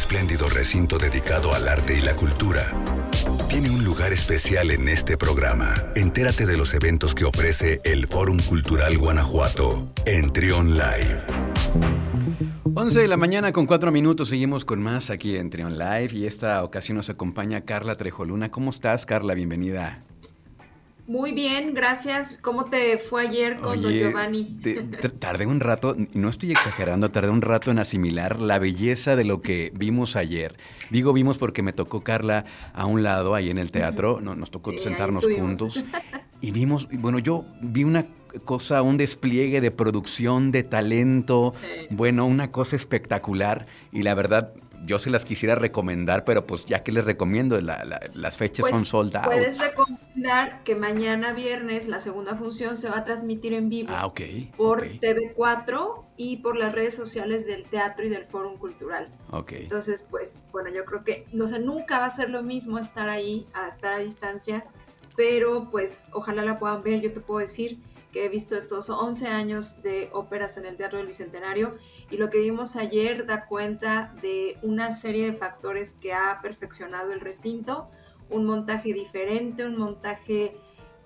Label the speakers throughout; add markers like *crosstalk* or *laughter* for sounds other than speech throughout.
Speaker 1: espléndido recinto dedicado al arte y la cultura, tiene un lugar especial en este programa. Entérate de los eventos que ofrece el Fórum Cultural Guanajuato en Trion Live.
Speaker 2: 11 de la mañana con 4 minutos, seguimos con más aquí en Trion Live y esta ocasión nos acompaña Carla Trejoluna. ¿Cómo estás, Carla? Bienvenida.
Speaker 3: Muy bien, gracias. ¿Cómo te fue ayer con Don Giovanni? *laughs*
Speaker 2: tardé un rato, no estoy exagerando, tardé un rato en asimilar la belleza de lo que vimos ayer. Digo vimos porque me tocó Carla a un lado ahí en el teatro, nos tocó sentarnos juntos *laughs* y vimos, bueno, yo vi una cosa, un despliegue de producción, de talento, bueno, una cosa espectacular y la verdad yo se las quisiera recomendar, pero pues ya que les recomiendo, las fechas son
Speaker 3: pues,
Speaker 2: soldadas.
Speaker 3: Puedes recomendar que mañana viernes la segunda función se va a transmitir en vivo
Speaker 2: ah,
Speaker 3: por TV4 y por las redes sociales del teatro y del Fórum Cultural.
Speaker 2: Okay.
Speaker 3: Entonces, pues bueno, yo creo que no sé, nunca va a ser lo mismo estar ahí a estar a distancia, pero pues ojalá la puedan ver. Yo te puedo decir que he visto estos 11 años de óperas en el Teatro del Bicentenario y lo que vimos ayer da cuenta de una serie de factores que ha perfeccionado el recinto, un montaje diferente, un montaje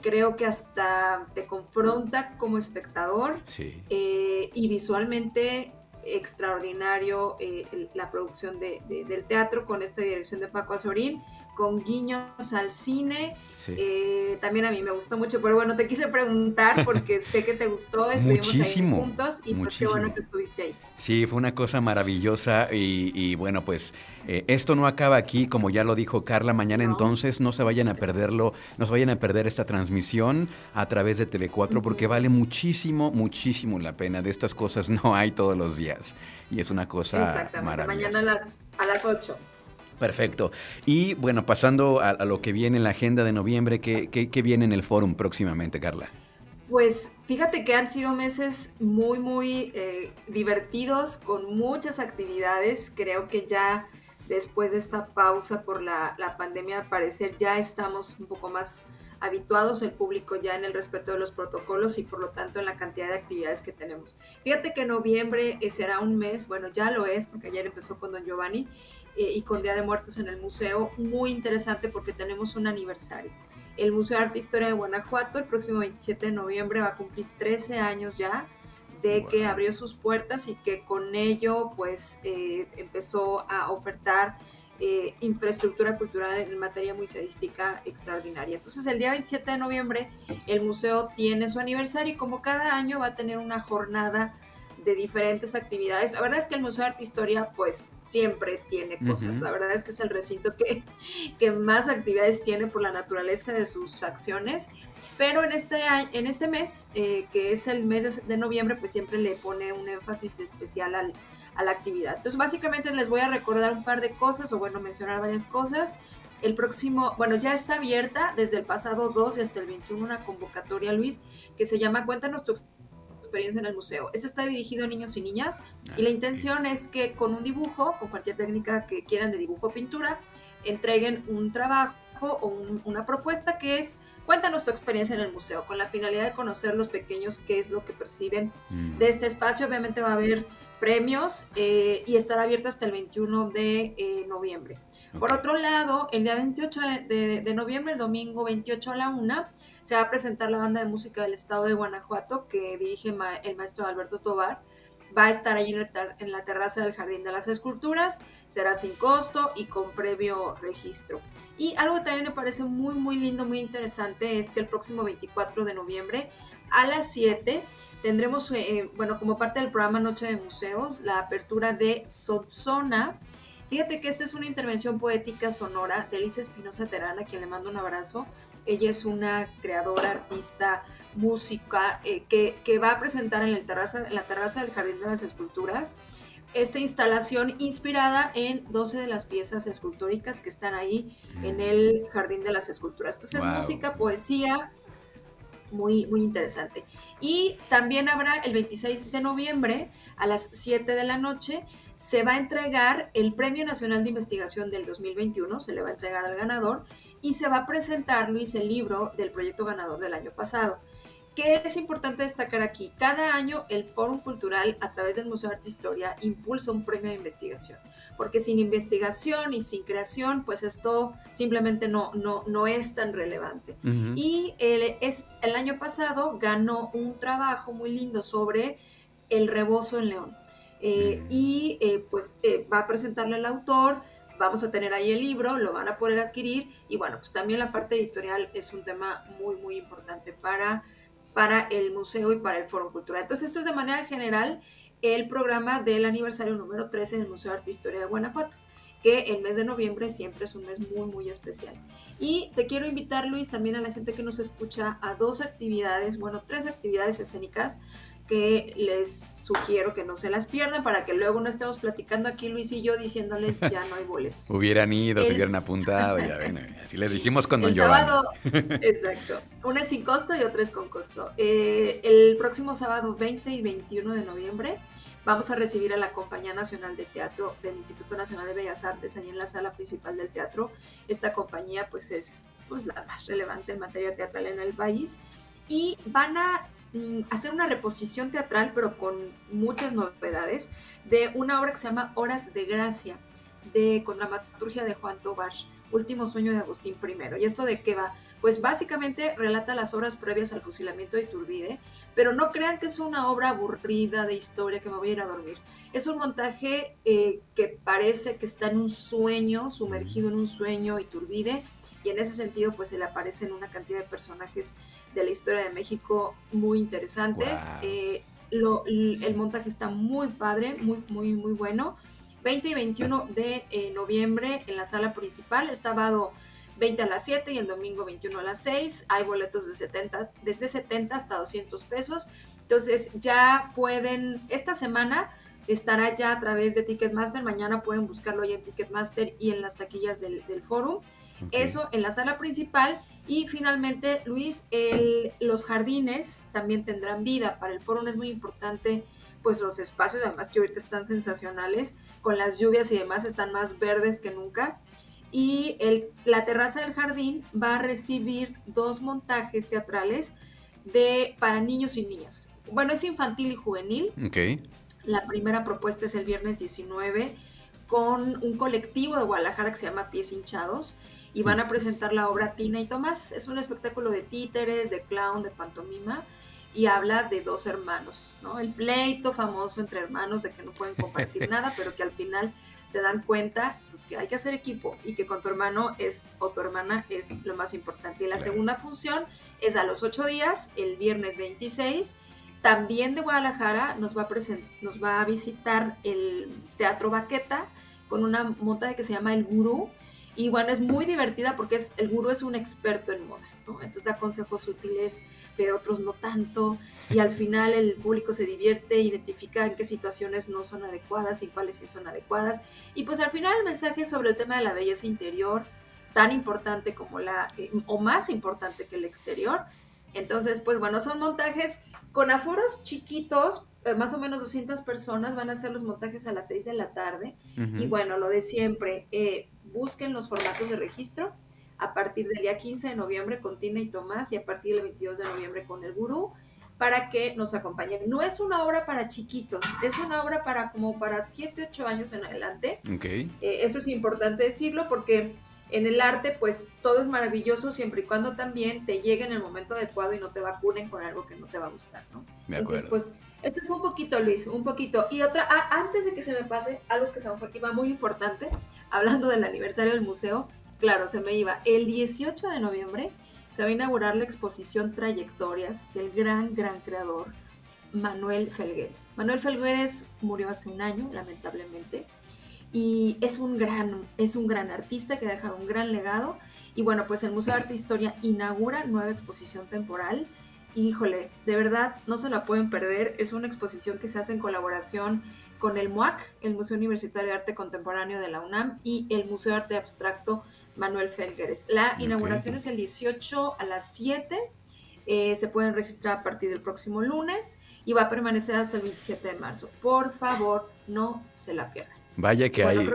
Speaker 3: creo que hasta te confronta como espectador eh, y visualmente extraordinario eh, la producción del teatro con esta dirección de Paco Azorín con guiños al cine. Eh, también a mí me gustó mucho, pero bueno, te quise preguntar porque sé que te gustó, estuvimos
Speaker 2: muchísimo,
Speaker 3: ahí juntos y pues qué bueno que estuviste ahí.
Speaker 2: Sí, fue una cosa maravillosa y, bueno, pues eh, esto no acaba aquí, como ya lo dijo Carla, mañana entonces no se vayan a perderlo, no se vayan a perder esta transmisión a través de Tele4 porque vale muchísimo, muchísimo la pena. De estas cosas no hay todos los días y es una cosa maravillosa.
Speaker 3: Mañana a las, a las 8.
Speaker 2: Perfecto. Y bueno, pasando a, lo que viene en la agenda de noviembre, ¿qué, qué, viene en el fórum próximamente, Carla?
Speaker 3: Pues fíjate que han sido meses muy, muy eh, divertidos, con muchas actividades. Creo que ya después de esta pausa por la, la pandemia, al parecer ya estamos un poco más habituados el público ya en el respeto de los protocolos y por lo tanto en la cantidad de actividades que tenemos. Fíjate que noviembre eh, será un mes, bueno ya lo es porque ayer empezó con Don Giovanni eh, y con Día de Muertos en el museo, muy interesante porque tenemos un aniversario. El Museo de Arte e Historia de Guanajuato el próximo 27 de noviembre va a cumplir 13 años ya de que abrió sus puertas y que con ello pues eh, empezó a ofertar eh, infraestructura cultural en materia museística extraordinaria. Entonces el día 27 de noviembre el museo tiene su aniversario y como cada año va a tener una jornada de diferentes actividades. La verdad es que el Museo de Arte e Historia pues siempre tiene cosas. La verdad es que es el recinto que, *laughs* que más actividades tiene por la naturaleza de sus acciones. Pero en este, en este mes, eh, que es el mes de, noviembre, pues siempre le pone un énfasis especial al, a la actividad. Entonces básicamente les voy a recordar un par de cosas o bueno, mencionar varias cosas. El próximo, bueno, ya está abierta desde el pasado 2 hasta el 21 una convocatoria, Luis, que se llama Cuéntanos tu experiencia en el museo. Este está dirigido a niños y niñas y la ah, intención es que con un dibujo, con cualquier técnica que quieran de dibujo o pintura, entreguen un trabajo o una propuesta que es cuéntanos tu experiencia en el museo, con la finalidad de conocer los pequeños qué es lo que perciben mm. de este espacio. Obviamente va a haber premios eh, y estará abierto hasta el 21 de eh, noviembre. Por otro lado, el día 28 de, de, noviembre, el domingo 28 a la 1, se va a presentar la banda de música del estado de Guanajuato que dirige el maestro Alberto Tobar. Va a estar ahí en, la terraza del Jardín de las Esculturas, será sin costo y con previo registro. Y algo que también me parece muy, muy lindo, muy interesante es que el próximo 24 de noviembre a las 7 tendremos, eh, bueno, como parte del programa Noche de Museos, la apertura de Sotzona. Fíjate que esta es una intervención poética sonora de Elisa Espinosa Terana, a quien le mando un abrazo. Ella es una creadora, artista, música, eh, que, va a presentar en, el terraza, en la terraza del Jardín de las Esculturas esta instalación inspirada en 12 de las piezas escultóricas que están ahí en mm. el Jardín de las Esculturas. Entonces, música, poesía, muy, muy interesante. Y también habrá el 26 de noviembre a las 7 de la noche, se va a entregar el Premio Nacional de Investigación del 2021, se le va a entregar al ganador y se va a presentar, Luis, el libro del proyecto ganador del año pasado. ¿Qué es importante destacar aquí? Cada año el Fórum Cultural, a través del Museo de Arte e Historia, impulsa un premio de investigación. porque sin investigación y sin creación, pues esto simplemente no, no, no es tan relevante. Y el, es, el año pasado ganó un trabajo muy lindo sobre el rebozo en León. Eh, mm. Y eh, pues eh, va a presentarle al autor, vamos a tener ahí el libro, lo van a poder adquirir y bueno, pues también la parte editorial es un tema muy, muy importante para, para el museo y para el Foro Cultural. Entonces esto es de manera general el programa del aniversario número 13 del Museo de Arte e Historia de Guanajuato, que el mes de noviembre siempre es un mes muy, muy especial. Y te quiero invitar, Luis, también a la gente que nos escucha a dos actividades, bueno, tres actividades escénicas que les sugiero que no se las pierdan para que luego no estemos platicando aquí Luis y yo diciéndoles ya no hay boletos. *laughs*
Speaker 2: hubieran ido, se hubieran apuntado, ya ven, *laughs* así les dijimos con Don
Speaker 3: el sábado, *laughs* exacto. Una es sin costo y otra es con costo. Eh, el próximo sábado 20 y 21 de noviembre vamos a recibir a la Compañía Nacional de Teatro del Instituto Nacional de Bellas Artes ahí en la sala principal del teatro. Esta compañía pues es pues, la más relevante en materia teatral en el país y van a hacer una reposición teatral, pero con muchas novedades, de una obra que se llama Horas de Gracia, de con dramaturgia de Juan Tobar, Último Sueño de Agustín I. ¿Y esto de qué va? Pues básicamente relata las horas previas al fusilamiento de Iturbide, pero no crean que es una obra aburrida de historia que me voy a ir a dormir. Es un montaje eh, que parece que está en un sueño, sumergido en un sueño Iturbide, y en ese sentido pues se le aparecen una cantidad de personajes de la historia de México muy interesantes. Eh, el montaje está muy padre, muy, muy, muy bueno. 20 y 21 de eh, noviembre en la sala principal, el sábado 20 a las 7 y el domingo 21 a las 6. Hay boletos de 70, desde 70 hasta 200 pesos. Entonces ya pueden, esta semana estará ya a través de Ticketmaster, mañana pueden buscarlo ya en Ticketmaster y en las taquillas del, del forum. Eso en la sala principal. Y finalmente, Luis, los jardines también tendrán vida. Para el foro es muy importante, pues los espacios, además que ahorita están sensacionales, con las lluvias y demás, están más verdes que nunca. Y el, la terraza del jardín va a recibir dos montajes teatrales de, para niños y niñas. Bueno, es infantil y juvenil.
Speaker 2: Okay.
Speaker 3: La primera propuesta es el viernes 19 con un colectivo de Guadalajara que se llama Pies Hinchados y van a presentar la obra Tina y Tomás. Es un espectáculo de títeres, de clown, de pantomima y habla de dos hermanos, ¿no? El pleito famoso entre hermanos de que no pueden compartir *laughs* nada, pero que al final se dan cuenta pues, que hay que hacer equipo y que con tu hermano es o tu hermana es lo más importante. Y la segunda función es a los ocho días, el viernes 26. También de Guadalajara nos va a, nos va a visitar el Teatro Baqueta con una monta que se llama El Gurú, y bueno, es muy divertida porque es, el gurú es un experto en moda, ¿no? Entonces da consejos útiles, pero otros no tanto. Y al final el público se divierte, identifica en qué situaciones no son adecuadas y cuáles sí son adecuadas. Y pues al final el mensaje sobre el tema de la belleza interior, tan importante como la, eh, o más importante que el exterior. Entonces, pues bueno, son montajes con aforos chiquitos, eh, más o menos 200 personas van a hacer los montajes a las 6 de la tarde. Y bueno, lo de siempre, eh, busquen los formatos de registro a partir del día 15 de noviembre con Tina y Tomás y a partir del 22 de noviembre con el gurú para que nos acompañen. No es una obra para chiquitos, es una obra para como para 7, 8 años en adelante.
Speaker 2: Okay.
Speaker 3: Eh, esto es importante decirlo porque en el arte pues todo es maravilloso siempre y cuando también te llegue en el momento adecuado y no te vacunen con algo que no te va a gustar, ¿no? Entonces pues esto es un poquito Luis, un poquito. Y otra, ah, antes de que se me pase, algo que se me fue aquí va muy importante, hablando del aniversario del museo, claro, se me iba. El 18 de noviembre se va a inaugurar la exposición Trayectorias del gran, gran creador Manuel Felgueres. Manuel Felgueres murió hace un año, lamentablemente, y es un gran, es un gran artista que ha dejado un gran legado. Y bueno, pues el Museo de Arte e Historia inaugura nueva exposición temporal. Híjole, de verdad no se la pueden perder. Es una exposición que se hace en colaboración con el MUAC, el Museo Universitario de Arte Contemporáneo de la UNAM, y el Museo de Arte Abstracto Manuel Felgueres. La inauguración es el 18 a las 7. Eh, se pueden registrar a partir del próximo lunes y va a permanecer hasta el 27 de marzo. Por favor, no se la pierdan.
Speaker 2: Vaya que hay.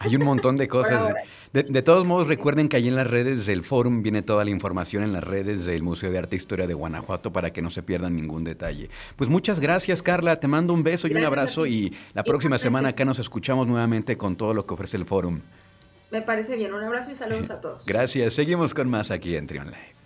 Speaker 2: Hay un montón de *laughs* cosas. De, todos modos, recuerden que ahí en las redes del Fórum viene toda la información en las redes del Museo de Arte e Historia de Guanajuato para que no se pierdan ningún detalle. Pues muchas gracias, Carla. Te mando un beso y un abrazo. Y la próxima semana acá nos escuchamos nuevamente con todo lo que ofrece el Fórum.
Speaker 3: Me parece bien. Un abrazo y saludos *laughs* a todos.
Speaker 2: Gracias. Seguimos con más aquí en Trion Live.